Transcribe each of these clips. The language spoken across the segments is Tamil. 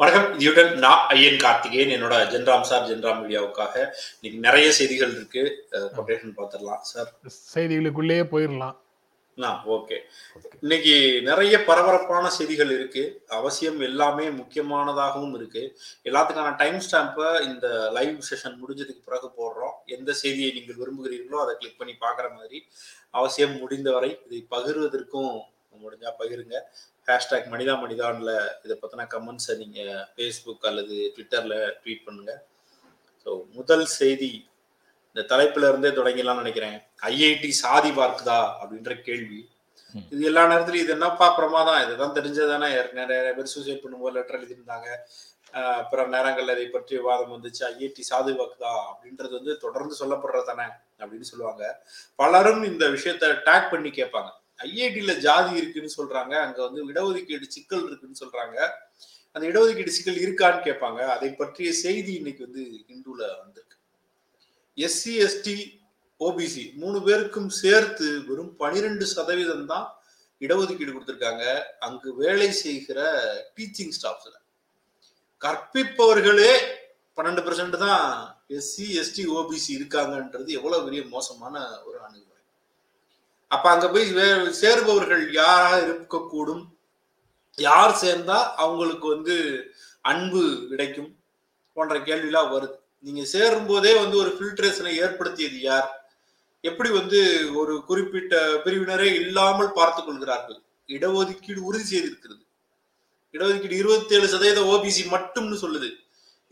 வணக்கம். இதுடன் நான் ஐயன் கார்த்திகேயன் என்னோட ஜென்ராம் சார் ஜென்ராம் மீடியாவுக்காக இன்னைக்கு நிறைய செய்திகள் இருக்கு. கொட்டேஷன் பார்த்துடலாம் சார். செய்திகளுக்குள்ளேயே போயிடலாம். ஓகே. இன்னைக்கு நிறைய பரபரப்பான செய்திகள் இருக்கு. அவசியம் எல்லாமே முக்கியமானதாகவும் இருக்கு. எல்லாத்துக்கான டைம் ஸ்டாம்பை இந்த லைவ் செஷன் முடிஞ்சதுக்கு பிறகு போடுறோம். எந்த செய்தியை நீங்கள் விரும்புகிறீர்களோ அதை கிளிக் பண்ணி பார்க்குற மாதிரி அவசியம் முடிந்தவரை இதை பகிர்வதற்கும் முடிஞ்சா பகிருங்க. ஹேஷ்டாக் மனிதா மனிதான்ல இதை பற்றின கமெண்ட்ஸை நீங்கள் ஃபேஸ்புக் அல்லது ட்விட்டரில் ட்வீட் பண்ணுங்க. ஸோ முதல் செய்தி இந்த தலைப்புல இருந்தே தொடங்கிடலாம்னு நினைக்கிறேன். ஐஐடி சாதி பார்க்குதா அப்படின்ற கேள்வி. இது எல்லா நேரத்துலயும் இது என்னப்பா பிரமாதம்? இதுதான் தெரிஞ்சதானே நிறைய பேர் சூசைட் பண்ணும்போது லெட்டர் எழுதியிருந்தாங்க. பிற நேரங்கள்ல இதை பற்றி விவாதம் வந்துச்சு. ஐஐடி சாதி வாக்குதா அப்படின்றது வந்து தொடர்ந்து சொல்லப்படுறதானே அப்படின்னு சொல்லுவாங்க. பலரும் இந்த விஷயத்த டேக் பண்ணி கேட்பாங்க. ஐஐடியில ஜாதி இருக்குன்னு சொல்றாங்க அங்க வந்து இடஒதுக்கீடு சிக்கல் இருக்குன்னு சொல்றாங்க. அந்த இடஒதுக்கீடு சிக்கல் இருக்கான்னு கேட்பாங்க. அதை பற்றிய செய்தி இன்னைக்கு வந்து இந்துல வந்திருக்கு. எஸ்சி எஸ்டி ஓபிசி மூணு பேருக்கும் சேர்த்து வெறும் பனிரெண்டு சதவீதம் தான் இடஒதுக்கீடு கொடுத்துருக்காங்க. அங்கு வேலை செய்கிற டீச்சிங் ஸ்டாஃப்ஸ்ல கற்பிப்பவர்களே பன்னெண்டு பெர்சன்ட் தான் எஸ்சி எஸ்டி ஓபிசி இருக்காங்கன்றது எவ்வளவு பெரிய மோசமான ஒரு அணுகு அப்ப அங்க போய் சேருபவர்கள் யாராக இருக்கக்கூடும்? யார் சேர்ந்தா அவங்களுக்கு வந்து அன்பு கிடைக்கும்? போன்ற கேள்விலாம் வருது. நீங்க சேரும் போதே வந்து ஒரு ஃபில்ட்ரேஷனை ஏற்படுத்தியது யார்? எப்படி வந்து ஒரு குறிப்பிட்ட பிரிவினரே இல்லாமல் பார்த்துக் கொள்கிறார்கள்? இடஒதுக்கீடு உறுதி செய்திருக்கிறது. இடஒதுக்கீடு இருபத்தி ஏழு சதவீத ஓபிசி மட்டும்னு சொல்லுது.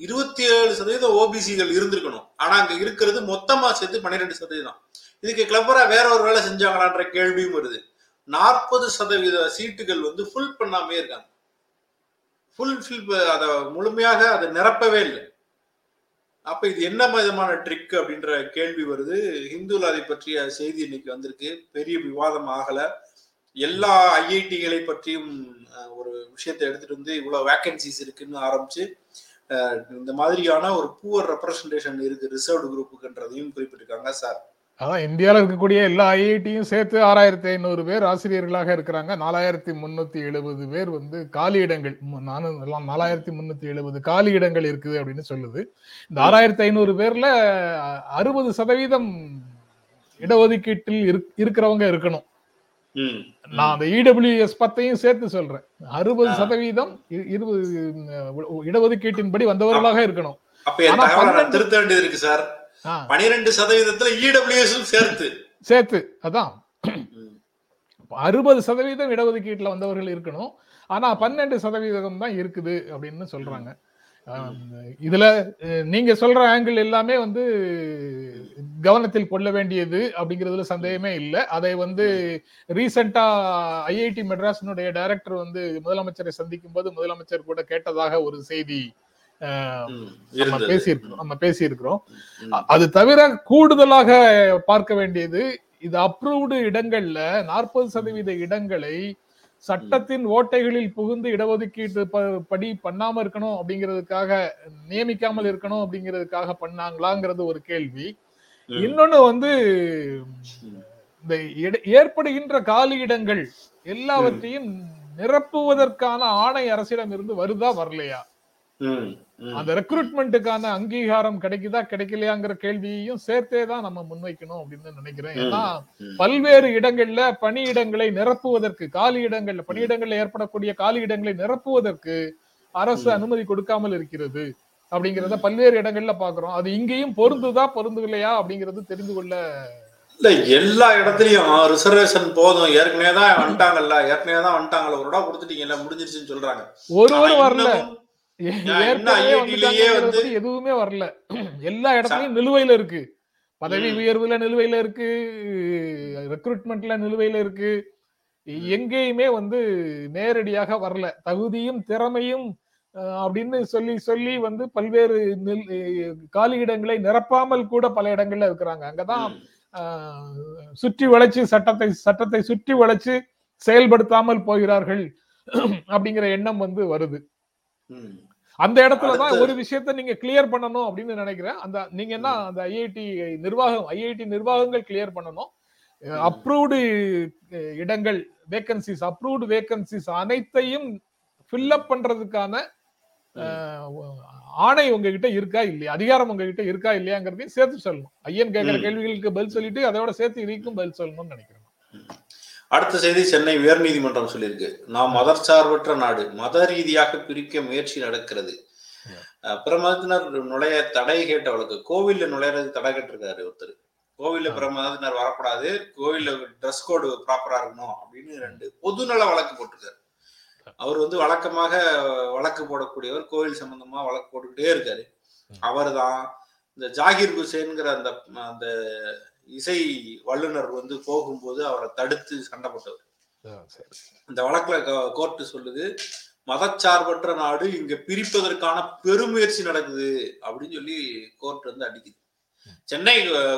இருபத்தி ஏழு சதவீதம் ஓபிசிகள் இருந்திருக்கணும். ஆனா அங்க இருக்கிறது மொத்தமா சேர்த்து பன்னிரெண்டு சதவீதம். இதுக்கு கிளப்பரா வேற ஒரு வேலை செஞ்சாங்களான்ற கேள்வியும் வருது. நாற்பது சதவீத சீட்டுகள் வந்து ஃபுல் பண்ணாமே இருக்காங்க. ஃபுல் ஃபில் அதை முழுமையாக அதை நிரப்பவே இல்லை. அப்ப இது என்ன விதமான ட்ரிக் அப்படின்ற கேள்வி வருது. ஹிந்துல அதை பற்றிய செய்தி இன்னைக்கு வந்திருக்கு. பெரிய விவாதம் ஆகல. எல்லா ஐஐடிகளை பற்றியும் ஒரு விஷயத்தை எடுத்துட்டு வந்து இவ்வளவு வேக்கன்சிஸ் இருக்குன்னு ஆரம்பிச்சு இந்த மாதிரியான ஒரு பூவர் ரெப்ரசன்டேஷன் இருக்கு ரிசர்வ்டு குரூப்புக்குன்றதையும் குறிப்பிட்டிருக்காங்க சார் அதான் இந்தியாவில் இருக்கக்கூடிய எல்லா ஐஐடியும் சேர்த்து ஆறாயிரத்தி ஐநூறு பேர் ஆசிரியர்களாக இருக்கிறாங்க. நாலாயிரத்தி முன்னூத்தி எழுபது பேர் வந்து காலி இடங்கள் நானும் எல்லாம் நாலாயிரத்தி முன்னூத்தி எழுபது காலி இடங்கள் இருக்குது அப்படின்னு சொல்லுது. இந்த ஆறாயிரத்தி ஐநூறு பேர்ல அறுபது சதவீதம் இடஒதுக்கீட்டில் இருக்கிறவங்க இருக்கணும். நான் அந்த இடபிள்யூஎஸ் பத்தையும் சேர்த்து சொல்றேன். அறுபது சதவீதம் இருபது இடஒதுக்கீட்டின்படி வந்தவர்களாக இருக்கணும். திருத்த வேண்டியது இருக்கு சார். பனிரெண்டு சதவீதத்துல இடபிள்யூஎஸ் சேர்த்து. சேர்த்து அதான். அறுபது சதவீதம் இடஒதுக்கீட்டுல வந்தவர்கள் இருக்கணும். ஆனா பன்னெண்டு சதவீதம் தான் இருக்குது அப்படின்னு சொல்றாங்க. இதுல நீங்க சொல்ற ஆங்கிள் எல்லாமே வந்து கவனத்தில் கொள்ள வேண்டியது அப்படிங்கிறதுல சந்தேகமே இல்லை. அதை வந்து ரீசெண்டா ஐஐடி மெட்ராஸினுடைய டைரக்டர் வந்து முதலமைச்சரை சந்திக்கும் போது முதலமைச்சர் கூட கேட்டதாக ஒரு செய்தி நம்ம பேசியிருக்கிறோம் நம்ம பேசியிருக்கிறோம். அது தவிர கூடுதலாக பார்க்க வேண்டியது இது அப்ரூவ்டு இடங்கள்ல நாற்பது சதவீத இடங்களை சட்டத்தின் ஓட்டைகளில் புகுந்து இடஒதுக்கீட்டு படி பண்ணாம இருக்கணும் அப்படிங்கிறதுக்காக நியமிக்காமல் இருக்கணும் அப்படிங்கிறதுக்காக பண்ணாங்களாங்கிறது ஒரு கேள்வி. இன்னொன்னு வந்து இந்த ஏற்படுகின்ற காலி இடங்கள் எல்லாவற்றையும் நிரப்புவதற்கான ஆணை அரசிடம் இருந்து வருதா வரலையா? அந்த ரெக்ரூட்மெண்ட்டுக்கான அங்கீகாரம் கிடைக்குதா கிடைக்கலையாங்கிற கேள்வியையும் சேர்த்தே தான் நம்ம முன்வைக்கணும் அப்படின்னு நினைக்கிறேன். ஏன்னா பல்வேறு இடங்கள்ல பணியிடங்களை நிரப்புவதற்கு காலி இடங்கள்ல பணியிடங்கள்ல ஏற்படக்கூடிய காலி இடங்களை நிரப்புவதற்கு அரசு அனுமதி கொடுக்காமல் இருக்கிறது அப்படிங்கிறத பல்வேறு இடங்கள்ல பாக்குறோம். அது இங்கேயும் பொருந்துதா பொருந்தவில்லையா அப்படிங்கிறது தெரிந்து கொள்ள இல்ல எல்லா இடத்துலயும் ரிசர்வேஷன் போதும். ஏற்கனவே தான் வந்துட்டாங்கல்ல. ஏற்கனவே தான் வந்துட்டாங்கல்ல. ஒரு இடம் கொடுத்துட்டீங்கல்ல முடிஞ்சிருச்சுன்னு சொல்றாங்க. ஒருவர் வரல. எதுவுமே வரல. எல்லா இடத்துலயும் நிலுவையில இருக்கு. பதவி உயர்வுல நிலுவையில இருக்கு. ரெக்ரூட்மெண்ட்ல நிலுவையில இருக்கு. எங்கேயுமே வந்து நேரடியாக வரல. தகுதியும் திறமையும் அப்படின்னு சொல்லி சொல்லி வந்து பல்வேறு நில்- அஹ், காலியிடங்களை நிரப்பாமல் கூட பல இடங்கள்ல இருக்கிறாங்க. அங்கதான் சுற்றி வளைச்சு சட்டத்தை சட்டத்தை சுற்றி வளைச்சு செயல்படுத்தாமல் போகிறார்கள். அப்படிங்கிற எண்ணம் வந்து வருது. அந்த இடத்துலதான் அடுத்து- ஒரு விஷயத்த நீங்க கிளியர் பண்ணணும் அப்படின்னு நினைக்கிறேன். அந்த நீங்க என்ன அந்த ஐஐடி நிர்வாகம் ஐஐடி நிர்வாகங்கள் கிளியர் பண்ணணும். அப்ரூவ்டு இடங்கள் வேகன்சிஸ் அப்ரூவ்டு வேகன்சிஸ் அனைத்தையும் ஃபில்அப் பண்றதுக்கான ஆணை உங்ககிட்ட இருக்கா இல்லையா? அதிகாரம் உங்ககிட்ட இருக்கா இல்லையாங்கிறதையும் சேர்த்து சொல்லணும். ஐயன் கேட்கிற. கேள்விகளுக்கு பதில் சொல்லிட்டு அதோட சேர்த்து இதுக்கும் பதில் சொல்லணும்னு நினைக்கிறேன். அடுத்த செய்தி சென்னை உயர்நீதிமன்றம் சொல்லியிருக்கு. நாம் மதச்சார்பற்ற நாடு மத ரீதியாக பிரிக்க முயற்சி நடக்கிறது. பிற மதத்தினர் நுழைய தடை கேட்ட வழக்கு கோவில்ல நுழையறது தடை கேட்டிருக்காரு ஒருத்தர். கோவில்ல பிற மதத்தினர் வரக்கூடாது கோவில்ல ட்ரெஸ் கோடு ப்ராப்பரா இருக்கணும் அப்படின்னு ரெண்டு பொதுநல வழக்கு போட்டிருக்காரு. அவர் வந்து வழக்கமாக வழக்கு போடக்கூடியவர் கோவில் சம்பந்தமா வழக்கு போட்டுக்கிட்டே இருக்காரு. அவர்தான். இந்த ஜாகிர் ஹுசேன்ங்கிற அந்த அந்த இசை வல்லுனர் வந்து போகும்போது அவரை தடுத்து சண்டை சரி. இந்த வழக்குல கோர்ட் சொல்லுது மதச்சார்பற்ற நாடு இங்க பிரிப்பதற்கான பெருமுயற்சி நடக்குது அப்படின்னு சொல்லி கோர்ட் வந்து அடிக்குது. சென்னை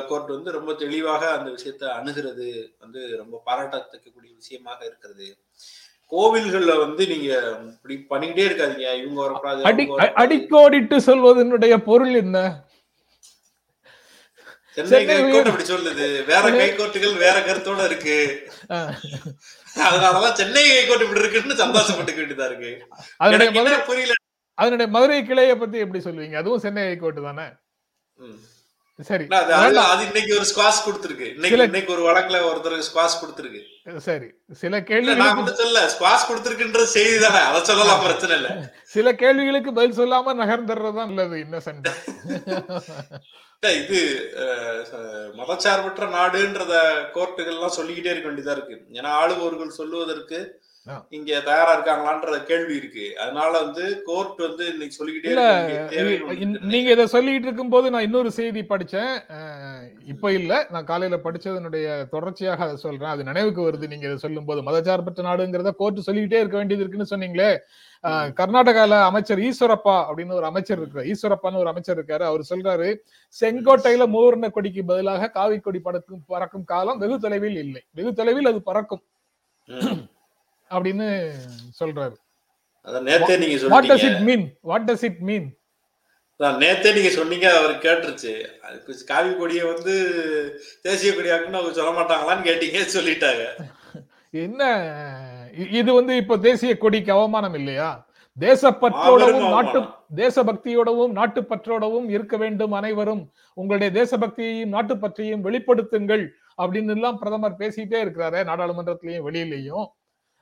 கோர்ட் வந்து ரொம்ப தெளிவாக அந்த விஷயத்தை அணுகிறது வந்து ரொம்ப பாராட்டத்தக்கக்கூடிய விஷயமாக இருக்கிறது. கோவில்கள்ல வந்து நீங்க இப்படி பண்ணிக்கிட்டே இருக்காதீங்க இவங்க வரக்கூடாது. அடிக்கோடிட்டு சொல்வதனுடைய பொருள் என்ன சென்னை சென்னை கோர்ட் அப்படி சொல்லுது. வேற கை கோர்ட்டுகள் வேற கருத்தோட இருக்கு. அதனாலதான் சென்னை கை கோர்ட் இப்படி இருக்குன்னு சந்தோஷப்பட்டுக்க வேண்டியதா இருக்கு. அதனுடைய மதுரை புரியல. அதனுடைய மதுரை கிளையை பத்தி எப்படி சொல்லுவீங்க? அதுவும் சென்னை ஹைகோர்ட் தானே. சரி அது- இன்னைக்கு ஒரு ஸ்குவாஸ் கொடுத்திருக்கு. இன்னைக்கு இன்னைக்கு ஒரு வழக்குல ஒருத்தருக்கு ஸ்குவாஸ் கொடுத்திருக்கு. சரி சில வந்து சொல்ல ஸ்குவாஸ் கொடுத்திருக்குன்ற செய்தி தானே. அதை சொல்லலாம் பிரச்சனை இல்ல. சில கேள்விகளுக்கு பதில் சொல்லாம நகர்ந்துடுறதுதான் நல்லது இன்னசென்ட் இது மதச்சார்பற்ற நாடுன்றத கோர்ட்டுகள் எல்லாம் சொல்லிக்கிட்டே இருக்க வேண்டியதா இருக்கு. ஏன்னா ஆளுபவர்கள் சொல்லுவதற்கு. இங்க தயாரா இருக்காங்களான்ற கேள்வி இருக்கு. அதனால வந்து கோர்ட் வந்து இன்னைக்கு சொல்லிக்கிட்டே. நீங்க இதை சொல்லிட்டு இருக்கும்போது நான் இன்னொரு செய்தி படிச்சேன். இப்ப இல்ல. நான் காலையில படிச்சதனுடைய தொடர்ச்சியாக அதை சொல்றேன். அது நினைவுக்கு வருது. நீங்க இதை சொல்லும் போது மதச்சார்பற்ற நாடுங்கிறத கோர்ட் சொல்லிக்கிட்டே இருக்க வேண்டியது இருக்குன்னு சொன்னீங்களே. கர்நாடகால அமைச்சர் ஈஸ்வரப்பா அப்படின்னு ஒரு அமைச்சர் இருக்காரு ஈஸ்வரப்பான்னு ஒரு அமைச்சர் இருக்காரு. அவர் சொல்றாரு செங்கோட்டையில மூவர்ண கொடிக்கு பதிலாக காவி கொடி பறக்கும் பறக்கும் காலம் வெகு தொலைவில் இல்லை. வெகு தொலைவில் அது பறக்கும். அப்படின்னு சொல்றாரு. நேத்தே நீங்க what does it mean what does it mean நேத்தே நீங்க சொன்னீங்க அவர் கேட்டுருச்சு. அதுக்கு காவி கொடியை வந்து தேசிய கொடியாக்குன்னு அவங்க சொல்ல மாட்டாங்களான்னு கேட்டீங்க சொல்லிட்டாங்க. என்ன? இது வந்து இப்ப தேசிய கொடிக்கு அவமானம் இல்லையா? தேசப்பற்றோடவும் நாட்டு. தேசபக்தியோடவும் நாட்டுப்பற்றோடவும் இருக்க வேண்டும் அனைவரும். உங்களுடைய தேசபக்தியையும் நாட்டுப்பற்றையும் வெளிப்படுத்துங்கள் அப்படின்னு எல்லாம் பிரதமர் பேசிட்டே இருக்கிறாரு நாடாளுமன்றத்திலையும் வெளியிலையும்.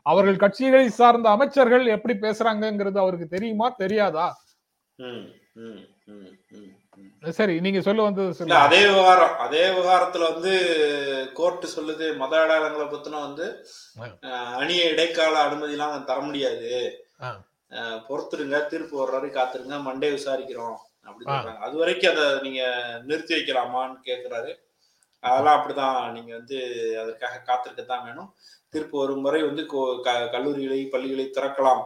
அவர்கள் கட்சிகளை சார்ந்த அமைச்சர்கள் எப்படி பேசுறாங்கங்கிறது அவருக்கு தெரியுமா தெரியாதா. சரி நீங்க சொல்ல வந்தது அதே விவகாரம் அதே விவகாரத்துல வந்து கோர்ட் சொல்லுது மத அடையாளங்களை பத்தின வந்து அணிய இடைக்கால அனுமதி எல்லாம் தர முடியாது. பொறுத்துருங்க தீர்ப்பு வர்ற வரை காத்துருங்க மண்டே விசாரிக்கிறோம் அப்படின்னு. சொல்றாங்க. அது வரைக்கும் அதை நீங்க நிறுத்தி வைக்கலாமான்னு கேக்குறாரு. அதெல்லாம் அப்படிதான் நீங்க வந்து அதற்காக காத்திருக்கத்தான் வேணும். தீர்ப்பு வரும் வரை வந்து கல்லூரிகளை பள்ளிகளை திறக்கலாம்.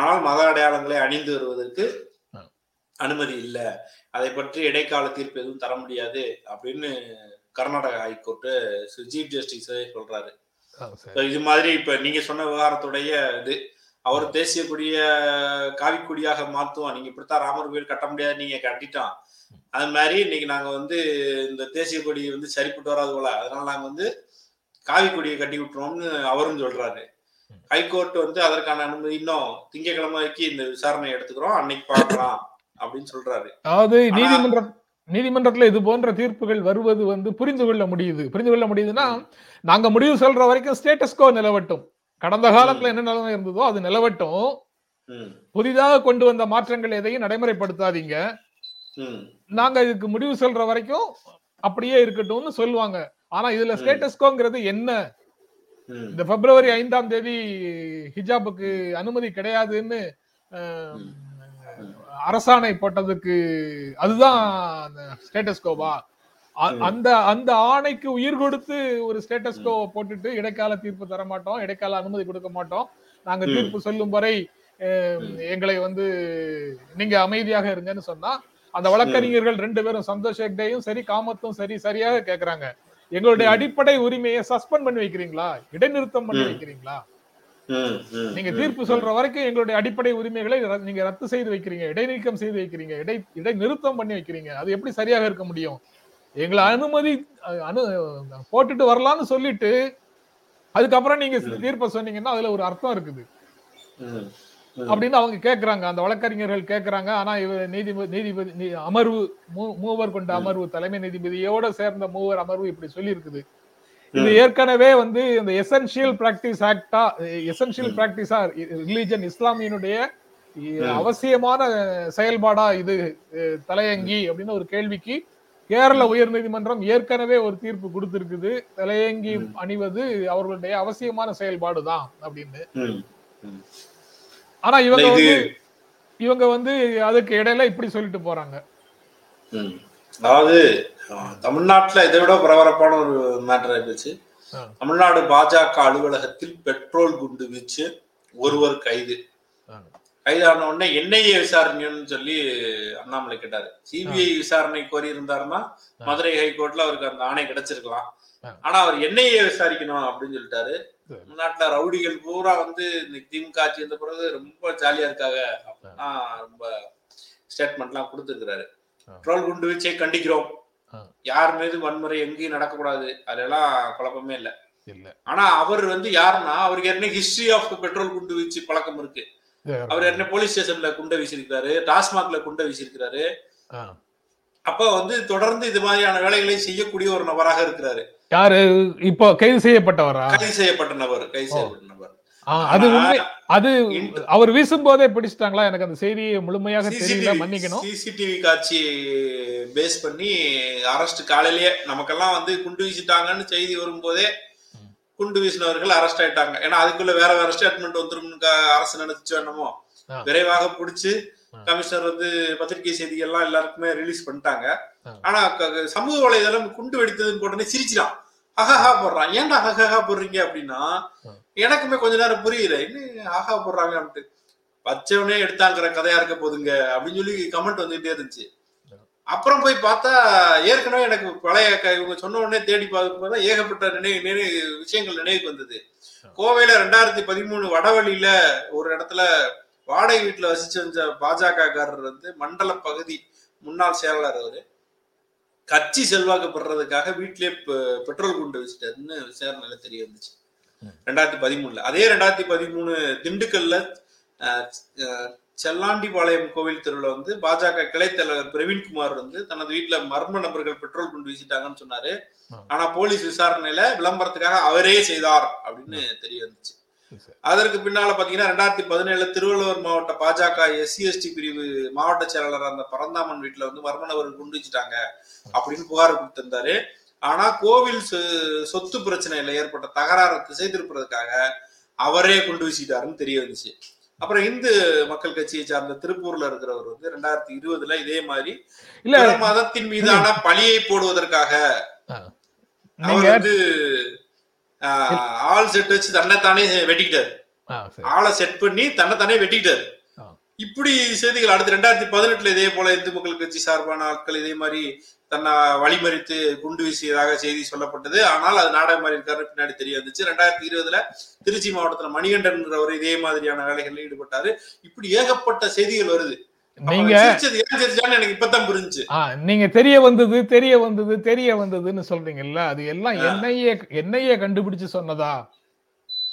ஆனால் மத அடையாளங்களை அணிந்து வருவதற்கு. அனுமதி இல்லை. அதை பற்றி இடைக்கால தீர்ப்பு எதுவும் தர முடியாது அப்படின்னு கர்நாடகா ஹைகோர்ட்டு சீஃப் ஜஸ்டிஸ் சொல்றாரு. இது மாதிரி இப்ப நீங்க சொன்ன விவகாரத்துடைய இது. அவர் தேசிய கொடிய காவி கொடியாக மாத்துவோம் நீங்க இப்படித்தான் ராமர் கோயில் கட்ட முடியாது நீங்க கட்டிட்டோம் அது மாதிரி இன்னைக்கு நாங்க வந்து இந்த தேசிய கொடி வந்து சரிப்பட்டு வராது போல. அதனால நாங்க வந்து காவி கொடியை கட்டி விட்டுருவோம்னு அவரும் சொல்றாரு. ஹைகோர்ட் வந்து அதற்கான அனுமதி இன்னும் திங்கட்கிழமை வரைக்கும் இந்த விசாரணை எடுத்துக்கிறோம் அன்னைக்கு பார்க்கலாம் அப்படின்னு சொல்றாரு. அதாவது நீதிமன்ற நீதிமன்றத்துல இது போன்ற தீர்ப்புகள் வருவது வந்து புரிந்து கொள்ள முடியுது. புரிந்து கொள்ள முடியுதுன்னா நாங்க முடிவு சொல்ற வரைக்கும் ஸ்டேட்டஸ்கோ நிலவட்டும். கடந்த காலத்துல என்ன நிலைமை இருந்ததோ அது நிலவட்டும். புதிதாக கொண்டு வந்த மாற்றங்கள் எதையும் நடைமுறைப்படுத்தாதீங்க. நாங்க இதுக்கு முடிவு சொல்ற வரைக்கும் அப்படியே இருக்கட்டும்னு சொல்லுவாங்க. ஆனா இதுல. ஸ்டேட்டஸ்கோங்கிறது என்ன? இந்த பிப்ரவரி ஐந்தாம் தேதி ஹிஜாபுக்கு அனுமதி கிடையாதுன்னு அரசாணை போட்டதுக்கு அதுதான் ஸ்டேட்டஸ்கோவா. அந்த அந்த ஆணைக்கு உயிர் கொடுத்து ஒரு ஸ்டேட்டஸ்கோ போட்டுட்டு இடைக்கால தீர்ப்பு தர மாட்டோம் இடைக்கால அனுமதி கொடுக்க மாட்டோம். நாங்க. தீர்ப்பு சொல்லும் வரை எங்களை வந்து நீங்க அமைதியாக இருங்கன்னு சொன்னா அந்த வழக்கறிஞர்கள் ரெண்டு பேரும் சந்தோஷ் ஹெக்டேயும் சரி காமத்தும் சரி சரியாக கேக்குறாங்க. எங்களுடைய அடிப்படை உரிமையை சஸ்பெண்ட் பண்ணி வைக்கிறீங்களா? இடைநிறுத்தம் பண்ணி. வைக்கிறீங்களா? நீங்க தீர்ப்பு. சொல்ற வரைக்கும் எங்களுடைய அடிப்படை உரிமைகளை நீங்க ரத்து செய்து வைக்கிறீங்க இடைநீக்கம் செய்து வைக்கிறீங்க இடை இடைநிறுத்தம் பண்ணி வைக்கிறீங்க. அது எப்படி சரியாக இருக்க முடியும்? எங்களை அனுமதி அனு போட்டுட்டு வரலாம்னு சொல்லிட்டு அதுக்கப்புறம் நீங்க தீர்ப்பை சொன்னீங்கன்னா அதுல ஒரு அர்த்தம் இருக்குது. அப்படின்னு அவங்க கேக்குறாங்க. அந்த வழக்கறிஞர்கள் கேக்குறாங்க. ஆனா இவர் நீதிபதி நீதிபதி அமர்வு மூவர் கொண்ட அமர்வு தலைமை நீதிபதியோட சேர்ந்த மூவர் அமர்வு இப்படி சொல்லி இருக்குது இது ஏற்கனவே வந்து இந்த எசென்சியல் பிராக்டிஸ் ஆக்டா எசென்சியல் பிராக்டிஸா ரிலீஜன் இஸ்லாமியனுடைய அவசியமான செயல்பாடா இது தலையங்கி அப்படின்னு ஒரு கேள்விக்கு கேரள உயர்நீதிமன்றம் ஏற்கனவே ஒரு தீர்ப்பு கொடுத்திருக்குது. தலையங்கி அணிவது அவர்களுடைய அவசியமான செயல்பாடுதான் அப்படின்னு. ஆனா இவங்க வந்து இவங்க வந்து அதுக்கு இடையில இப்படி சொல்லிட்டு போறாங்க. அதாவது தமிழ்நாட்டுல இதை விட பரபரப்பான ஒரு மேட்டர் ஆயிடுச்சு. தமிழ்நாடு பாஜக அலுவலகத்தில் பெட்ரோல் குண்டு வீச்சு ஒருவர் கைது கைதான உடனே என்ஐஏ விசாரணைன்னு சொல்லி அண்ணாமலை கேட்டாரு சிபிஐ விசாரணை கோரி இருந்தாருன்னா மதுரை ஹைகோர்ட்ல அவருக்கு அந்த ஆணை கிடைச்சிருக்கலாம். ஆனா அவர் என்ஐஏ விசாரிக்கணும் அப்படின்னு சொல்லிட்டாரு. தமிழ்நாட்டுல ரவுடிகள் பூரா வந்து இந்த திமுக ஆட்சி வந்த பிறகு ரொம்ப ஜாலியா இருக்காங்க. அப்படின்னா ரொம்ப ஸ்டேட்மெண்ட்லாம் கொடுத்துருக்கிறாரு. ஆ. பெட்ரோல் குண்டு வீச்சை கண்டிக்கிறோம். யார் மீது வன்முறை எங்கேயும் நடக்கக்கூடாது. அதெல்லாம் குழப்பமே இல்லை. ஆனா அவர் வந்து யாருன்னா அவருக்கு ஏற்கனவே ஹிஸ்டரி ஆஃப் பெட்ரோல் குண்டு வீச்சு பழக்கம் இருக்கு. அவர் ஏற்கனவே போலீஸ் ஸ்டேஷன்ல குண்டை வீசியிருக்காரு டாஸ்மாக்ல குண்டை வீசியிருக்காரு ஆ. அப்ப வந்து தொடர்ந்து இது மாதிரியான வேலைகளை செய்யக்கூடிய ஒரு நபராக இருக்கிறாரு. யாரு? இப்போ கைது செய்யப்பட்டவரா? கைது செய்யப்பட்ட நபர் கைது செய்யப்பட்ட நபர். அது உண்மை அது அவர் வீசும் போதே பிடிச்சிட்டாங்களா? எனக்கு அந்த செய்தியை முழுமையாக தெரியல மன்னிக்கணும். சிசிடிவி காட்சி பேஸ் பண்ணி அரெஸ்ட் காலையிலேயே நமக்கெல்லாம் வந்து குண்டு வீசிட்டாங்கன்னு செய்தி வரும்போதே குண்டு வீசினவர்கள் அரெஸ்ட் ஆயிட்டாங்க. ஏன்னா அதுக்குள்ள வேற வேற ஸ்டேட்மெண்ட் வந்துரும் அரசு நினைச்சு என்னமோ. விரைவாக பிடிச்சு. கமிஷனர் வந்து பத்திரிகை செய்திகள்லாம் எல்லாருக்குமே ரிலீஸ் பண்ணிட்டாங்க. ஆனா சமூக வலைதளம் குண்டு வெடித்ததுன்னு உடனே சிரிச்சிடான் அஹஹா போடுறான். ஏன்டா அஹஹா போடுறீங்க அப்படின்னா. எனக்குமே கொஞ்ச நேரம் புரியல. என்ன ஆஹா போடுறாங்க அப்படின்ட்டு. பச்சவனே எடுத்தாங்கிற கதையா இருக்க போதுங்க அப்படின்னு சொல்லி கமெண்ட் வந்துட்டே இருந்துச்சு. அப்புறம் போய் பார்த்தா ஏற்கனவே எனக்கு பழைய இவங்க சொன்ன உடனே தேடி பார்க்கும்போது ஏகப்பட்ட நினைவு நினைவு விஷயங்கள் நினைவுக்கு வந்தது. கோவையில ரெண்டாயிரத்தி பதிமூணு வடவழியில ஒரு இடத்துல வாடகை வீட்டுல வசிச்சு வந்த பாஜக காரர் வந்து மண்டல பகுதி முன்னாள் செயலாளர் அவரு. கட்சி செல்வாக்கு பெறதுக்காக வீட்டிலே பெட்ரோல் குண்டு வச்சுட்டாருன்னு விசாரணையில தெரிய வந்துச்சு. ரெண்டாயிரத்தி பதிமூணுல அதே ரெண்டாயிரத்தி பதிமூணு திண்டுக்கல்ல செல்லாண்டிபாளையம் கோவில் தெருவில் வந்து பாஜக கிளை தலைவர் பிரவீன்குமார் வந்து தனது வீட்டுல மர்ம நபர்கள் பெட்ரோல் குண்டு வீசிட்டாங்கன்னு சொன்னாரு. ஆனா போலீஸ் விசாரணையில விளம்பரத்துக்காக அவரே செய்தார் அப்படின்னு தெரிய வந்துச்சு. அதற்கு பின்னால பாத்தீங்கன்னா ரெண்டாயிரத்தி பதினேழுல திருவள்ளுவர் மாவட்ட பாஜக எஸ்சி எஸ்டி பிரிவு மாவட்ட செயலாளர் அந்த பரந்தாமன் வீட்டுல வந்து மர்ம நபர்கள் குண்டு வச்சுட்டாங்க அப்படின்னு புகார் கொடுத்திருந்தாரு. ஆனா கோவில் சொத்து பிரச்சனையில ஏற்பட்ட தகராறு திசை திருப்புறதுக்காக அவரே குண்டு வீசிட்டாருன்னு தெரிய வந்துச்சு. அப்புறம் இந்து மக்கள் கட்சியை சார்ந்த திருப்பூர்ல இருக்கிறவர் வந்து ரெண்டாயிரத்தி இருபதுல இதே மாதிரி இல்ல. மதத்தின் மீதான பழியை போடுவதற்காக அவர் வந்து ஆள் செட் வச்சு தன்னைத்தானே வெட்டிக்கிட்டாரு. ஆளை செட் பண்ணி தன்னைத்தானே வெட்டிக்கிட்டாரு. இப்படி செய்திகள் அடுத்து ரெண்டாயிரத்தி பதினெட்டுல இதே போல இந்து மக்கள் கட்சி சார்பான ஆட்கள் இதே மாதிரி தன்னை வழிமறித்து குண்டு வீசியதாக செய்தி சொல்லப்பட்டது. ஆனால் அது நாடகம் மாதிரி இருக்காரு பின்னாடி தெரிய வந்துச்சு. ரெண்டாயிரத்தி இருபதுல திருச்சி மாவட்டத்துல மணிகண்டன்றவர் இதே மாதிரியான வேலைகள்ல ஈடுபட்டாரு. இப்படி ஏகப்பட்ட செய்திகள் வருது. நீங்க எனக்கு இப்பதான் புரிஞ்சுச்சு. ஆ, நீங்க தெரிய வந்தது தெரிய வந்தது தெரிய வந்ததுன்னு சொல்றீங்கல்ல அது எல்லாம். என்னையே என்னையே கண்டுபிடிச்சு சொன்னதா?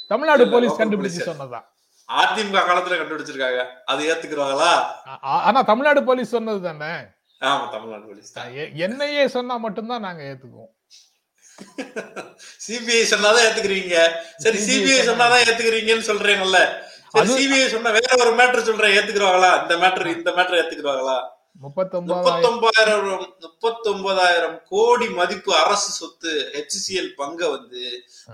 தமிழ்நாடு போலீஸ் கண்டுபிடிச்சு. சொன்னதா? அதிமுக காலத்துல கண்டுபிடிச்சிருக்காங்க. அது ஏத்துக்கிறாங்களா ஆனா தமிழ்நாடு போலீஸ் சொன்னது தானே? ஆமா தமிழ்நாடு போலீஸ் என்னையே சொன்னா மட்டும்தான் நாங்க ஏத்துக்குவோம். சிபிஐ சொன்னாதான் ஏத்துக்கிறீங்க. சரி சிபிஐ சொன்னாதான் ஏத்துக்கிறீங்கன்னு சொல்றீங்கல்ல. சிபிஐ சொன்னா வேற ஒரு மேட்டர் சொல்றேன் ஏத்துக்குறாங்களா இந்த மேட்டர் இந்த மேட்டர் ஏத்துக்குறாங்களா முப்பத்தொன்பதாயிரம் முப்பத்தொன்பதாயிரம் கோடி மதிப்பு அரசு சொத்து ஹெச்சிஎல் பங்க வந்து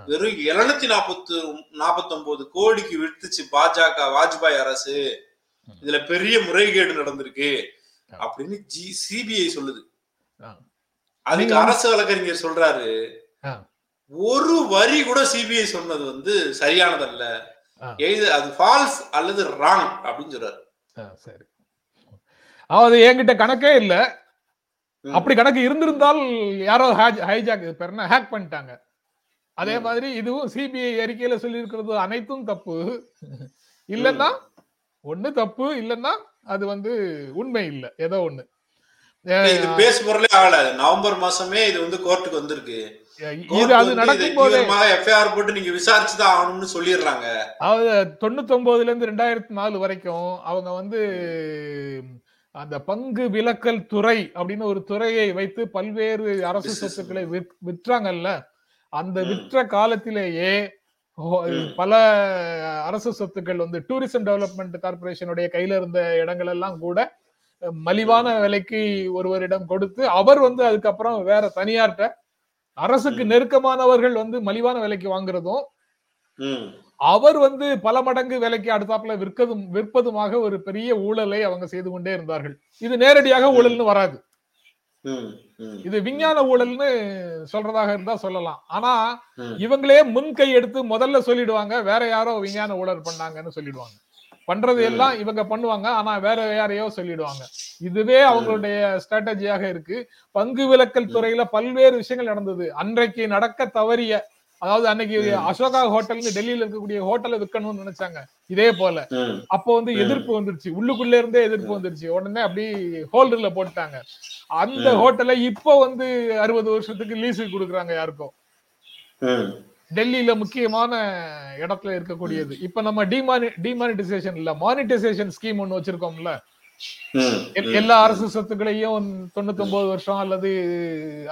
வெறும் எழுநூத்தி நாற்பத்தி நாற்பத்தொன்பது கோடிக்கு விட்டுச்சு பாஜக வாஜ்பாய் அரசு. இதுல பெரிய முறைகேடு நடந்திருக்கு அப்படின்னு ஜி சிபிஐ சொல்லுது. அதுக்கு அரசு வழக்கறிஞர் சொல்றாரு. ஒரு வரி கூட சிபிஐ சொன்னது வந்து சரியானதல்ல. எய்து அது ஃபால்ஸ் அல்லது ராங் அப்படின்னு சொல்றாரு. சரி. அதாவது என்கிட்ட கணக்கே இல்ல. அப்படி கணக்கு இருந்திருந்தால் யாரோ ஹைஜாக் பேர் என்ன? ஹேக் பண்ணிட்டாங்க. அதே. மாதிரி இதுவும் சிபிஐ அறிக்கையில சொல்லி இருக்கிறது அனைத்தும் தப்பு. இல்லைன்னா ஒண்ணு தப்பு இல்லைன்னா அது வந்து உண்மை இல்ல. ஏதோ ஒண்ணு. இது பேசு பொருளே ஆகல. நவம்பர் மாசமே இது வந்து கோர்ட்டுக்கு வந்திருக்கு. இது அது நடக்கும் போதே எஃப்ஐஆர் போட்டு நீங்க விசாரிச்சுதான் ஆகணும்னு சொல்லிடுறாங்க அதாவது தொண்ணூத்தொன்பதுல இருந்து ரெண்டாயிரத்தி நாலு வரைக்கும் அவங்க வந்து அந்த பங்கு விலக்கல் துறை அப்படின்னு ஒரு துறையை வைத்து பல்வேறு அரசு. சொத்துக்களை விற்- விற்றாங்கல்ல அந்த. விற்ற காலத்திலேயே. பல அரசு சொத்துக்கள் வந்து டூரிசம் டெவலப்மெண்ட் கார்பரேஷனுடைய கையில இருந்த இடங்கள் எல்லாம் கூட மலிவான விலைக்கு ஒருவரிடம் கொடுத்து அவர் வந்து அதுக்கப்புறம் வேற தனியார்ட்ட அரசுக்கு. நெருக்கமானவர்கள் வந்து மலிவான விலைக்கு வாங்குறதும் அவர் வந்து பல மடங்கு விலைக்கு அடுத்தாப்புல விற்கதும் விற்பதுமாக ஒரு பெரிய ஊழலை அவங்க செய்து கொண்டே இருந்தார்கள். இது நேரடியாக ஊழல்னு வராது. இது விஞ்ஞான ஊழல்னு சொல்றதாக இருந்தா சொல்லலாம். ஆனா. இவங்களே முன் கை எடுத்து முதல்ல சொல்லிடுவாங்க வேற யாரோ விஞ்ஞான ஊழல் பண்ணாங்கன்னு சொல்லிடுவாங்க. பண்றது எல்லாம் இவங்க பண்ணுவாங்க. ஆனா வேற யாரையோ சொல்லிடுவாங்க. இதுவே அவங்களுடைய ஸ்ட்ராட்டஜியாக இருக்கு. பங்கு விலக்கல் துறையில பல்வேறு விஷயங்கள் நடந்தது. அன்றைக்கு நடக்க தவறிய அதாவது அன்னைக்கு. அசோகா ஹோட்டல்னு டெல்லியில இருக்கக்கூடிய ஹோட்டலை விற்கணும்னு நினைச்சாங்க. இதே போல. அப்போ வந்து. எதிர்ப்பு வந்துருச்சு. உள்ளுக்குள்ள இருந்தே எதிர்ப்பு வந்துருச்சு. உடனே அப்படி ஹோல்டர்ல போட்டாங்க அந்த. ஹோட்டலை இப்போ வந்து அறுபது வருஷத்துக்கு லீஸுக்கு கொடுக்குறாங்க யாருக்கும் டெல்லியில முக்கியமான இடத்துல இருக்கக்கூடியது. இப்ப நம்ம டிமானி டிமானிட்டைசேஷன் இல்ல மானிட்டைசேஷன் ஸ்கீம் ஒண்ணு வச்சிருக்கோம்ல. எல்லா அரசு சொத்துக்களையும் தொண்ணூத்தி ஒன்பது வருஷம் அல்லது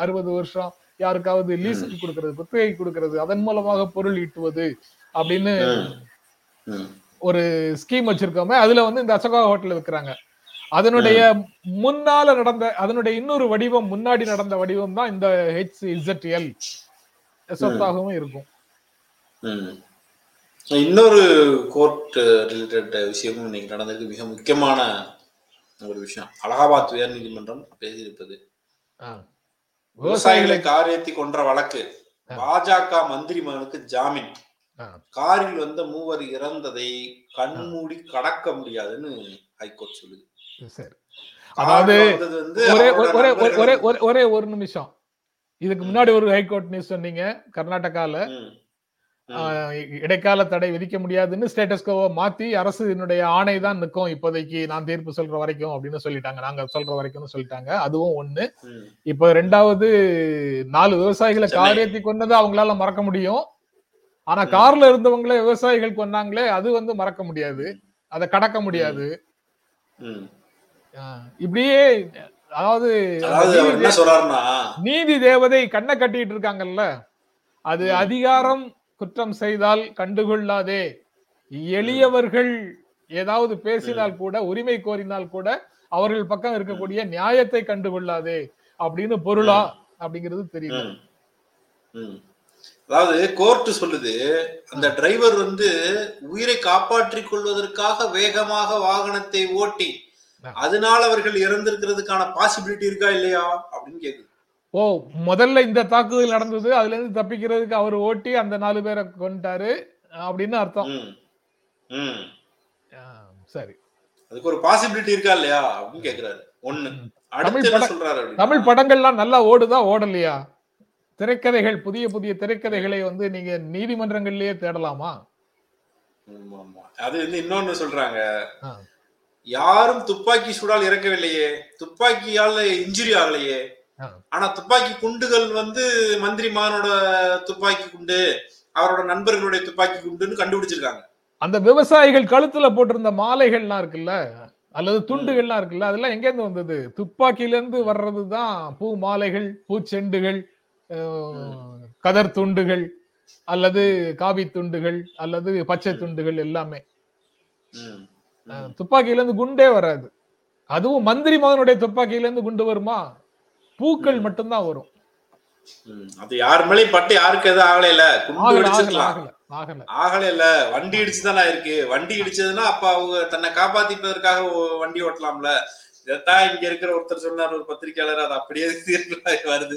அறுபது வருஷம் யாருக்காவது லீஸுக்கு கொடுக்கறது குத்தகை கொடுக்கறது அதன் மூலமாக பொருள் ஈட்டுவது அப்படின்னு. ஒரு ஸ்கீம் வச்சிருக்கோமே அதுல வந்து இந்த அசோகா ஹோட்டல் விற்கிறாங்க அதனுடைய முன்னால நடந்த அதனுடைய இன்னொரு வடிவம் முன்னாடி நடந்த வடிவம் தான் இந்த ஹெச் இசட்எல் சொத்தாகவும் இருக்கும். ம். இன்னொரு கோர்ட் ரிலேட்டட் விஷயமும் இன்னைக்கு நடந்திருக்கு. மிக முக்கியமான ஒரு விஷயம். அலகாபாத் உயர் நீதிமன்றம் பேசியிருப்பது. விவசாயிகளை காரியத்தி கொன்ற வழக்கு. பாஜக மந்திரி மகனுக்கு ஜாமீன். காரில் வந்த மூவர் இறந்ததை கண்மூடி கடக்க முடியாதுன்னு ஹைகோர்ட் சொல்லுது. சரி. அதாவது ஒரே ஒரே ஒரே- ஒரே ஒரு நிமிஷம். இதுக்கு முன்னாடி ஒரு ஹைகோர்ட் நியூஸ் சொன்னீங்க கர்நாடகால. இடைக்கால தடை விதிக்க முடியாதுன்னு ஸ்டேட்டஸ்கோவை மாத்தி அரசினுடைய ஆணை தான் நிற்கும் இப்போதைக்கு நான் தீர்ப்பு சொல்ற வரைக்கும் அப்படின்னு சொல்லிட்டாங்க. நாங்க சொல்ற வரைக்கும்னு சொல்லிட்டாங்க. அதுவும் ஒண்ணு. இப்போ ரெண்டாவது நாலு விவசாயிகளை. காரியத்தை கொண்டதை அவங்களால மறக்க முடியும். ஆனா. கார்ல இருந்தவங்களே விவசாயிகள் கொன்னாங்களே அது வந்து மறக்க முடியாது. அதை கடக்க முடியாது. இப்படியே அதாவது என்ன சொல்றாருன்னா நீதி தேவதை கண்ணை கட்டிட்டு இருக்காங்கல்ல? அது. அதிகாரம் குற்றம் செய்தால் கண்டுகொள்ளாதே. எளியவர்கள் ஏதாவது பேசினால் கூட உரிமை கோரினால் கூட அவர்கள் பக்கம் இருக்கக்கூடிய நியாயத்தை கண்டுகொள்ளாதே அப்படின்னு பொருளா அப்படிங்கிறது தெரியல. அதாவது கோர்ட் சொல்லுது அந்த டிரைவர் வந்து உயிரை காப்பாற்றிக் கொள்வதற்காக வேகமாக வாகனத்தை ஓட்டி. அதனால அவர்கள் இறந்திருக்கிறதுக்கான பாசிபிலிட்டி இருக்கா இல்லையா அப்படின்னு கேக்குது. ஓ முதல்ல இந்த தாக்குதல் நடந்தது அதுல இருந்து தப்பிக்கிறதுக்கு அவர் ஓட்டி அந்த நாலு பேரை கொண்டுட்டாரு அப்படின்னு அர்த்தம். சரி. அதுக்கு ஒரு பாசிபிலிட்டி இருக்கா இல்லையா அப்படின்னு கேக்குறாரு. ஒண்ணு. தமிழ் படங்கள்லாம் நல்லா ஓடுதா ஓடலையா? திரைக்கதைகள் புதிய புதிய திரைக்கதைகளை வந்து நீங்க நீதிமன்றங்கள்லயே தேடலாமா. அது வந்து இன்னொன்னு சொல்றாங்க. யாரும் துப்பாக்கி சூடால் இறக்கவில்லையே. துப்பாக்கியால இன்ஜுரி ஆகலையே. ஆனா துப்பாக்கி குண்டுகள் வந்து மந்திரி மகனோட துப்பாக்கி குண்டு அவரோட நண்பர்களுடைய துப்பாக்கி குண்டுன்னு கண்டுபிடிச்சிருக்காங்க. அந்த விவசாயிகள் கழுத்துல போட்டிருந்த மாலைகள்லாம் இருக்குல்ல அல்லது துண்டுகள்லாம் இருக்குல்ல அதெல்லாம் எங்க இருந்து வந்தது? துப்பாக்கியில இருந்து வர்றதுதான் பூ மாலைகள் பூச்செண்டுகள் கதர் துண்டுகள் அல்லது காவி துண்டுகள் அல்லது பச்சை துண்டுகள் எல்லாமே. துப்பாக்கியில இருந்து குண்டே வராது. அதுவும் மந்திரி மகனுடைய துப்பாக்கியில இருந்து குண்டு வருமா? பூக்கள் மட்டும்தான் வரும். அது யார் மேலயும் பட்டு யாருக்கு எதுவும் ஆகல ஆகல வெடிச்சிருக்கலாம். ஆகல ஆகலையில வண்டி இடிச்சுதானே இருக்கு. வண்டி இடிச்சதுன்னா அப்ப அவங்க தன்னை காப்பாத்திப்பதற்காக வண்டி ஓட்டலாம்ல. இதைத்தான் இங்க இருக்கிற ஒருத்தர் சொன்னார் ஒரு பத்திரிக்கையாளர் அது அப்படியே தீர்ப்பு வருது.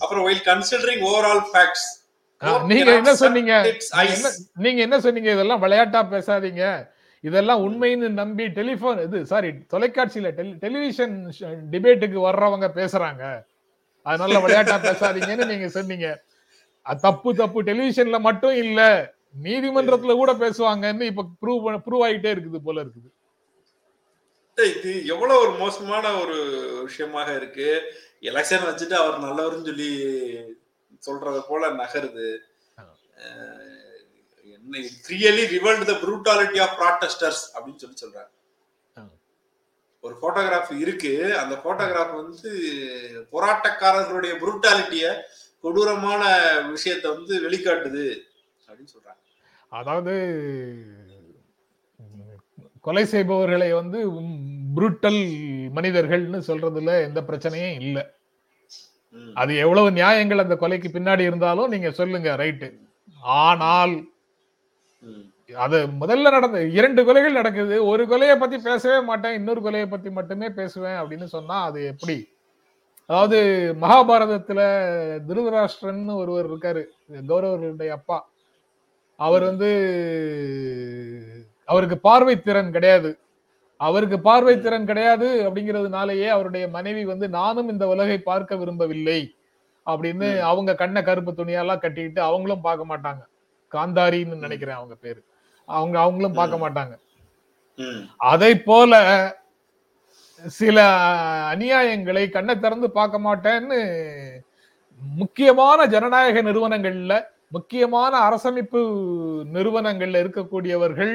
அப்புறம் ஒயில் கன்சிடரிங் ஓவரால் ஃபேக்ட்ஸ் ஆ, நீங்க என்ன சொன்னீங்க? நீங்க என்ன சொன்னீங்க? இதெல்லாம் விளையாட்டா பேசாதீங்க. இதெல்லாம் உண்மைன்னு நம்பி டெலிபோன் இது சாரி தொலைக்காட்சியில டெலி- டெலிவிஷன் டிபேட்டுக்கு வர்றவங்க பேசுறாங்க. அதனால விளையாட்டா பேசாதீங்கன்னு நீங்க சொன்னீங்க. தப்பு தப்பு. டெலிவிஷன்ல மட்டும் இல்ல நீதிமன்றத்துல கூட பேசுவாங்கன்னு இப்ப ப்ரூவ் ப்ரூவ் ஆயிட்டே இருக்குது போல இருக்குது. இது எவ்வளவு ஒரு மோசமான ஒரு விஷயமாக இருக்கு. எலெக்ஷன் வச்சுட்டு அவர் நல்லவர்னு சொல்லி சொல்றது போல நகருது. Really revolt the brutality of protesters அப்படின்னு சொல்லி சொல்றாங்க. ஒரு போட்டோகிராஃப் இருக்கு அந்த போட்டோகிராஃப் வந்து போராட்டக்காரர்களுடைய ப்ரூட்டாலிட்டிய கொடூரமான விஷயத்தை வந்து வெளிக்காட்டுது அப்படின்னு சொல்றாங்க அதாவது கொலை செய்பவர்களை வந்து புருட்டல் மனிதர்கள்னு சொல்றதுல எந்த பிரச்சனையும் இல்ல. அது எவ்வளவு நியாயங்கள் அந்த கொலைக்கு பின்னாடி இருந்தாலும் நீங்க சொல்லுங்க ரைட்டு ஆனால். அது முதல்ல நடந்த இரண்டு கொலைகள் நடக்குது. ஒரு கொலையை பத்தி பேசவே மாட்டேன். இன்னொரு கொலையை பத்தி மட்டுமே பேசுவேன் அப்படின்னு சொன்னா அது எப்படி? அதாவது மகாபாரதத்துல திருதராஷ்டிரன் ஒருவர் இருக்காரு. கௌரவர்களுடைய அப்பா. அவர் வந்து அவருக்கு பார்வை திறன் கிடையாது. அவருக்கு பார்வை திறன் கிடையாது அப்படிங்கிறதுனாலயே அவருடைய மனைவி வந்து நானும் இந்த உலகை பார்க்க விரும்பவில்லை அப்படின்னு. அவங்க கண்ணை கருப்பு துணியெல்லாம் கட்டிக்கிட்டு அவங்களும் பார்க்க மாட்டாங்க. காந்தாரின்னு நினைக்கிறேன் அவங்க பேரு அவங்க அவங்களும் பார்க்க. மாட்டாங்க. அதை போல சில அநியாயங்களை கண்ணை திறந்து பார்க்க மாட்டேன்னு முக்கியமான ஜனநாயக நிறுவனங்கள்ல முக்கியமான அரசமைப்பு நிறுவனங்கள்ல இருக்கக்கூடியவர்கள்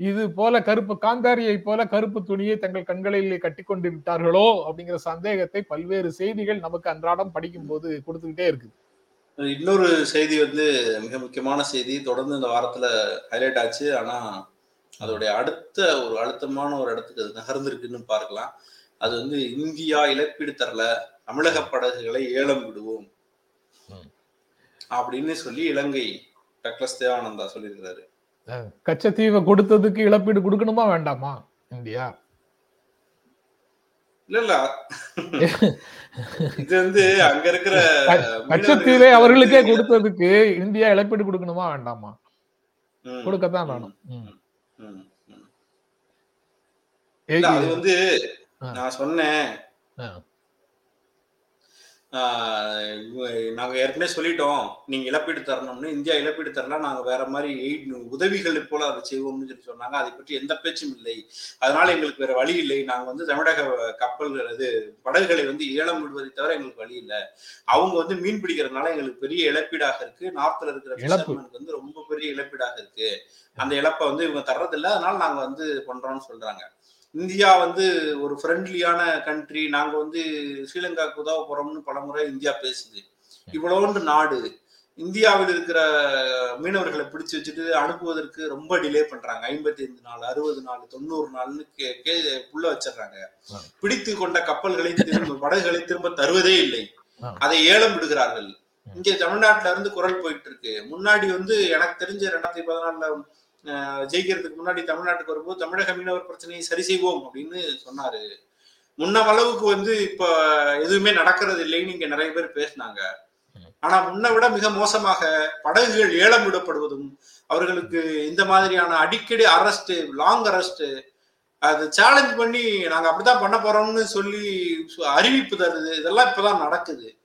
இது போல கருப்பு காந்தாரியை போல கருப்பு துணியை தங்கள் கண்களிலே கட்டி கொண்டு விட்டார்களோ அப்படிங்கிற சந்தேகத்தை பல்வேறு செய்திகள் நமக்கு அன்றாடம் படிக்கும் போது கொடுத்துக்கிட்டே இருக்குது இன்னொரு செய்தி வந்து மிக முக்கியமான செய்தி. தொடர்ந்து இந்த வாரத்துல ஹைலைட் ஆச்சு. ஆனா அதோடைய அடுத்த ஒரு அழுத்தமான ஒரு இடத்துக்கு அது நகர்ந்திருக்குன்னு பார்க்கலாம். அது வந்து இந்தியா இழப்பீடு தரல தமிழக படகுகளை ஏலம் விடுவோம். அப்படின்னு சொல்லி இலங்கை டக்ளஸ் தேவானந்தா சொல்லியிருக்கிறாரு. கச்சத்தீவை கொடுத்ததுக்கு இழப்பீடு கொடுக்கணுமா வேண்டாமா இந்தியா? இல்ல இல்ல இது வந்து அங்க இருக்கிற கச்சத்தீவை அவர்களுக்கே கொடுத்ததுக்கு இந்தியா இழப்பீடு கொடுக்கணுமா வேண்டாமா? கொடுக்கத்தான் வேணும். அது வந்து. நான் சொன்னேன். ஆ. ஆஹ் இவ- நாங்க ஏற்கனவே சொல்லிட்டோம். நீங்க இழப்பீடு தரணும்னு. இந்தியா இழப்பீடு தரலாம் நாங்க வேற மாதிரி எய்ட் உதவிகள் போல அதை செய்வோம்னு சொல்லி சொன்னாங்க. அதை பற்றி எந்த பேச்சும் இல்லை. அதனால எங்களுக்கு வேற வழி இல்லை. நாங்க வந்து தமிழக கப்பல்கள் இது படகுகளை வந்து ஏலம் விடுவதை தவிர எங்களுக்கு வழி இல்லை. அவங்க வந்து மீன் பிடிக்கிறதுனால எங்களுக்கு பெரிய இழப்பீடாக இருக்கு. நார்த்ல இருக்கிற வந்து ரொம்ப பெரிய இழப்பீடாக இருக்கு. அந்த இழப்பை வந்து இவங்க தர்றதில்ல. அதனால நாங்க வந்து பண்றோம்னு சொல்றாங்க. இந்தியா வந்து ஒரு ஃப்ரெண்ட்லியான கண்ட்ரி நாங்க வந்து ஸ்ரீலங்காவுக்கு உதவ போறோம்னு பலமுறை இந்தியா பேசுது. இவ்வளோண்டு நாடு இந்தியாவில் இருக்கிற மீனவர்களை பிடிச்சு வச்சுட்டு அனுப்புவதற்கு ரொம்ப டிலே பண்றாங்க. ஐம்பத்தி ஐந்து நாள் அறுபது நாள் தொண்ணூறு நாள்னு கே உள்ள வச்சிடுறாங்க. பிடித்து கொண்ட கப்பல்களை திரும்ப படகுகளை திரும்ப தருவதே இல்லை. அதை ஏலம் விடுகிறார்கள். இங்க தமிழ்நாட்டுல இருந்து குரல் போயிட்டு இருக்கு. முன்னாடி வந்து எனக்கு தெரிஞ்ச ரெண்டாயிரத்தி பதினாலுல ஜெயிக்கிறதுக்கு முன்னாடி தமிழ்நாட்டுக்கு வரும்போது தமிழக மீனவர் பிரச்சனையை சரி செய்வோம் அப்படின்னு சொன்னாரு. முன்ன அளவுக்கு வந்து இப்ப எதுவுமே நடக்கிறது இல்லைன்னு இங்க நிறைய பேர் பேசினாங்க. ஆனா முன்ன விட மிக மோசமாக படகுகள் ஏலம் விடப்படுவதும் அவர்களுக்கு இந்த மாதிரியான அடிக்கடி அரெஸ்ட் லாங் அரெஸ்ட் அது சேலஞ்ச் பண்ணி நாங்க அப்படித்தான் பண்ண போறோம்னு சொல்லி அறிவிப்பு தருது. இதெல்லாம் இப்பதான் நடக்குது.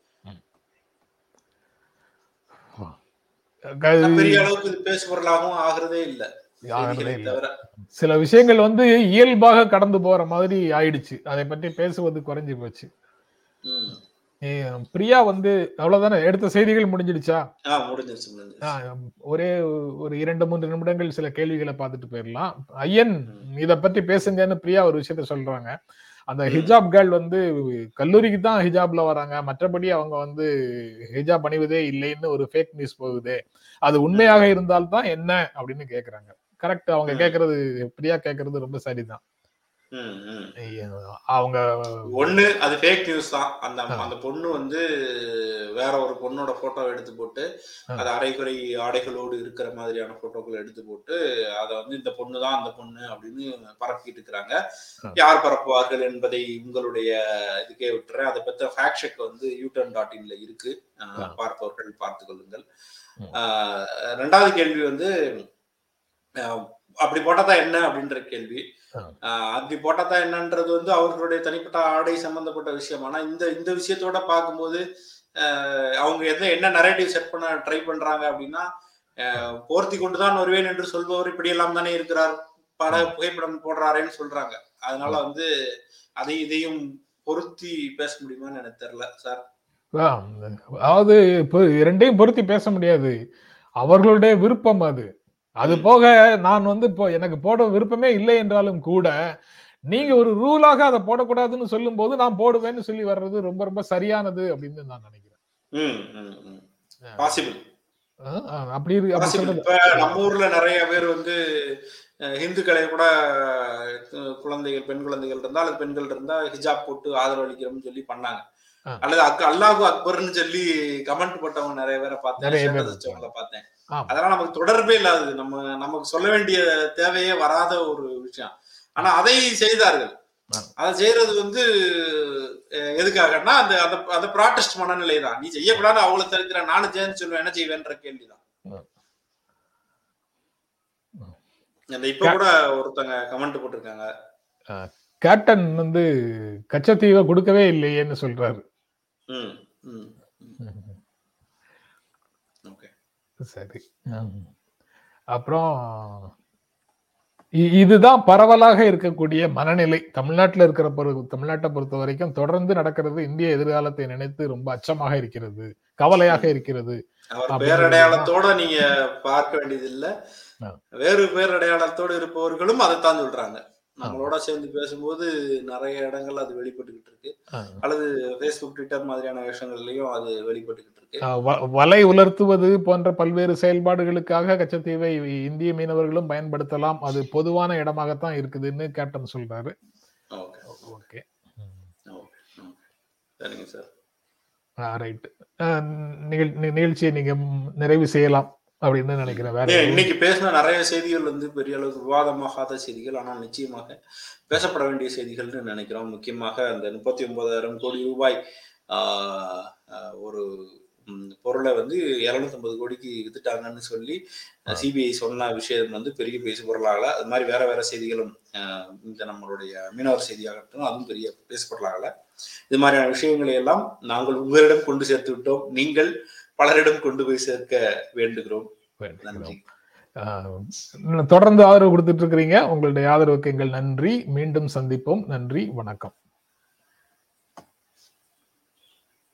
பெரிய அளவுக்கு இது பேசுபொருளாகவும் ஆகுறதே இல்ல. ஆகிறதே இல்ல. சில விஷயங்கள் வந்து இயல்பாக கடந்து போற மாதிரி ஆயிடுச்சு. அதை பற்றி பேசுவது குறைஞ்சு போச்சு. பிரியா வந்து அவ்வளவுதானே? எடுத்த செய்திகள் முடிஞ்சிடுச்சா? ஒரே ஒரு இரண்டு மூன்று நிமிடங்கள் சில கேள்விகளை பார்த்துட்டு போயிடலாம். ஐயன் இத பத்தி பேசுங்கன்னு பிரியா ஒரு விஷயத்த சொல்றாங்க. அந்த. ஹிஜாப் கேர்ள் வந்து கல்லூரிக்கு தான் ஹிஜாப்ல வராங்க மற்றபடி அவங்க வந்து ஹிஜாப் அணிவதே இல்லைன்னு ஒரு ஃபேக் நியூஸ் போகுது அது உண்மையாக இருந்தால்தான் என்ன அப்படின்னு கேக்குறாங்க கரெக்ட் அவங்க. கேக்குறது பிரியா கேக்குறது ரொம்ப சரிதான். அவங்க ஒண்ணு அது ஃபேக் நியூஸ் தான் அந்த. அந்த பொண்ணு வந்து வேற ஒரு பொண்ணோட போட்டோ எடுத்து போட்டு. அது அரைகுறை ஆடைகளோடு இருக்கிற மாதிரியான போட்டோக்கள் எடுத்து போட்டு அதை வந்து இந்த பொண்ணு தான் அந்த பொண்ணு அப்படின்னு பரப்பிட்டு இருக்கிறாங்க. யார் பரப்புவார்கள் என்பதை உங்களுடைய இதுக்கே விட்டுறேன் அதை பத்த ஃபேக்ட் செக் வந்து யூட்டன் டாட் இன்ல இருக்கு. பார்ப்பவர்கள் பார்த்துக் கொள்ளுங்கள் ரெண்டாவது கேள்வி வந்து அப்படி போட்டாதான் என்ன அப்படின்ற கேள்வி அப்படி போட்டாதான் என்னன்றது வந்து அவர்களுடைய தனிப்பட்ட ஆடை சம்பந்தப்பட்ட விஷயம். ஆனா இந்த இந்த விஷயத்தோட பார்க்கும்போது அவங்க எந்த என்ன நரேட்டிவ் செட் பண்ண ட்ரை பண்றாங்க அப்படின்னா போர்த்தி கொண்டுதான் வருவேன் என்று சொல்பவர் இப்படி எல்லாம் தானே இருக்கிறார். பட புகைப்படம் போடுறாரேன்னு சொல்றாங்க. அதனால வந்து அதை இதையும் பொருத்தி பேச முடியுமான்னு எனக்கு தெரியல சார். அதாவது இப்போ இரண்டையும் பொருத்தி பேச முடியாது. அவர்களுடைய விருப்பம் அது. அது போக நான் வந்து இப்போ எனக்கு போட விருப்பமே இல்லை என்றாலும் கூட நீங்க ஒரு ரூலாக அதை போடக்கூடாதுன்னு சொல்லும் போது நான் போடுவேன்னு சொல்லி வர்றது ரொம்ப ரொம்ப சரியானது அப்படின்னு நான் நினைக்கிறேன். அப்படி நம்ம ஊர்ல நிறைய பேர் வந்து அஹ், இந்துக்களை கூட குழந்தைகள் பெண் குழந்தைகள் இருந்தா அல்லது பெண்கள் இருந்தா ஹிஜாப் போட்டு ஆதரவு அளிக்கிறோம்னு சொல்லி பண்ணாங்க. அல்லது அல்லாஹு அக்பர்னு சொல்லி கமெண்ட் போட்டவங்க நிறைய பேரை பார்த்தேன் பார்த்தேன். அதெல்லாம் நமக்கு தொடர்பே இல்லாதது. நம்ம நமக்கு சொல்ல வேண்டிய தேவையே வராத ஒரு விஷயம். ஆனா அதை செய்தார்கள். அதை செய்யறது வந்து எதுக்காகன்னா அந்த அந்த அந்த ப்ராட்டஸ்ட் மனநிலை தான் நீ செய்யக்கூடாது அவங்கள தடுக்கிற நானும் சேர்ந்து சொல்லுவேன் என்ன செய்வேன்ற கேள்விதான். அந்த இப்ப கூட ஒருத்தங்க கமெண்ட் போட்டிருக்காங்க. கேப்டன் வந்து கச்சத்தீவை கொடுக்கவே இல்லையேன்னு சொல்றாரு. ம் ம் ஓகே சரி. அப்புறம் இதுதான் பரவலாக இருக்கக்கூடிய மனநிலை. தமிழ்நாட்டில் இருக்கிற பொறு தமிழ்நாட்டை பொறுத்த வரைக்கும் தொடர்ந்து நடக்கிறது இந்திய எதிர்காலத்தை நினைத்து ரொம்ப அச்சமாக இருக்கிறது கவலையாக இருக்கிறது. பேரடையாளத்தோட நீங்க பார்க்க வேண்டியது இல்ல. வேறு பேரடையாளத்தோடு இருப்பவர்களும் அதைத்தான் சொல்றாங்க. நம்மளோட சேர்ந்து பேசும்போது நிறைய இடங்கள் அது வெளிப்பட்டுக்கிட்டு இருக்கு. அல்லது ஃபேஸ்புக் ட்விட்டர் மாதிரியான விஷயங்கள்லயும் அது வெளிப்பட்டுக்கிட்டு இருக்கு. வலை உலர்த்துவது போன்ற பல்வேறு செயல்பாடுகளுக்காக கச்சத்தீவை இந்திய மீனவர்களும் பயன்படுத்தலாம். அது பொதுவான இடமாகத்தான் இருக்குதுன்னு கேப்டன் சொல்றாரு. ஓகே. ஓகே. ஓகே. சரிங்க சார். ரைட் நிகழ்ச்சியை நீங்க நிறைவு செய்யலாம். அப்படின்னு நினைக்கிறேன். வேற இன்னைக்கு பேசின நிறைய செய்திகள் வந்து பெரிய அளவுக்கு விவாதமாகாத செய்திகள் ஆனால் நிச்சயமாக பேசப்பட வேண்டிய செய்திகள்னு நினைக்கிறோம். முக்கியமாக அந்த முப்பத்தி ஒன்பதாயிரம் கோடி ரூபாய் ஒரு பொருளை வந்து இருநூத்தம்பது கோடிக்கு வித்துட்டாங்கன்னு சொல்லி சிபிஐ சொன்ன விஷயம் வந்து பெரிய பேசு பொருளாகல. அது மாதிரி வேற வேற செய்திகளும் இந்த நம்மளுடைய மீனவர் செய்தியாகட்டும் அதுவும் பெரிய பேசு பொருளாகல. இது மாதிரியான விஷயங்களை எல்லாம் நாங்கள் உங்களிடம் கொண்டு சேர்த்து விட்டோம். நீங்கள் பலரிடம் கொண்டு போய் சேர்க்க வேண்டுகிறோம். நன்றி. ஆஹ் தொடர்ந்து ஆதரவு கொடுத்துட்டு இருக்கிறீங்க. உங்களுடைய ஆதரவுக்கு எங்கள் நன்றி. மீண்டும் சந்திப்போம். நன்றி. வணக்கம்.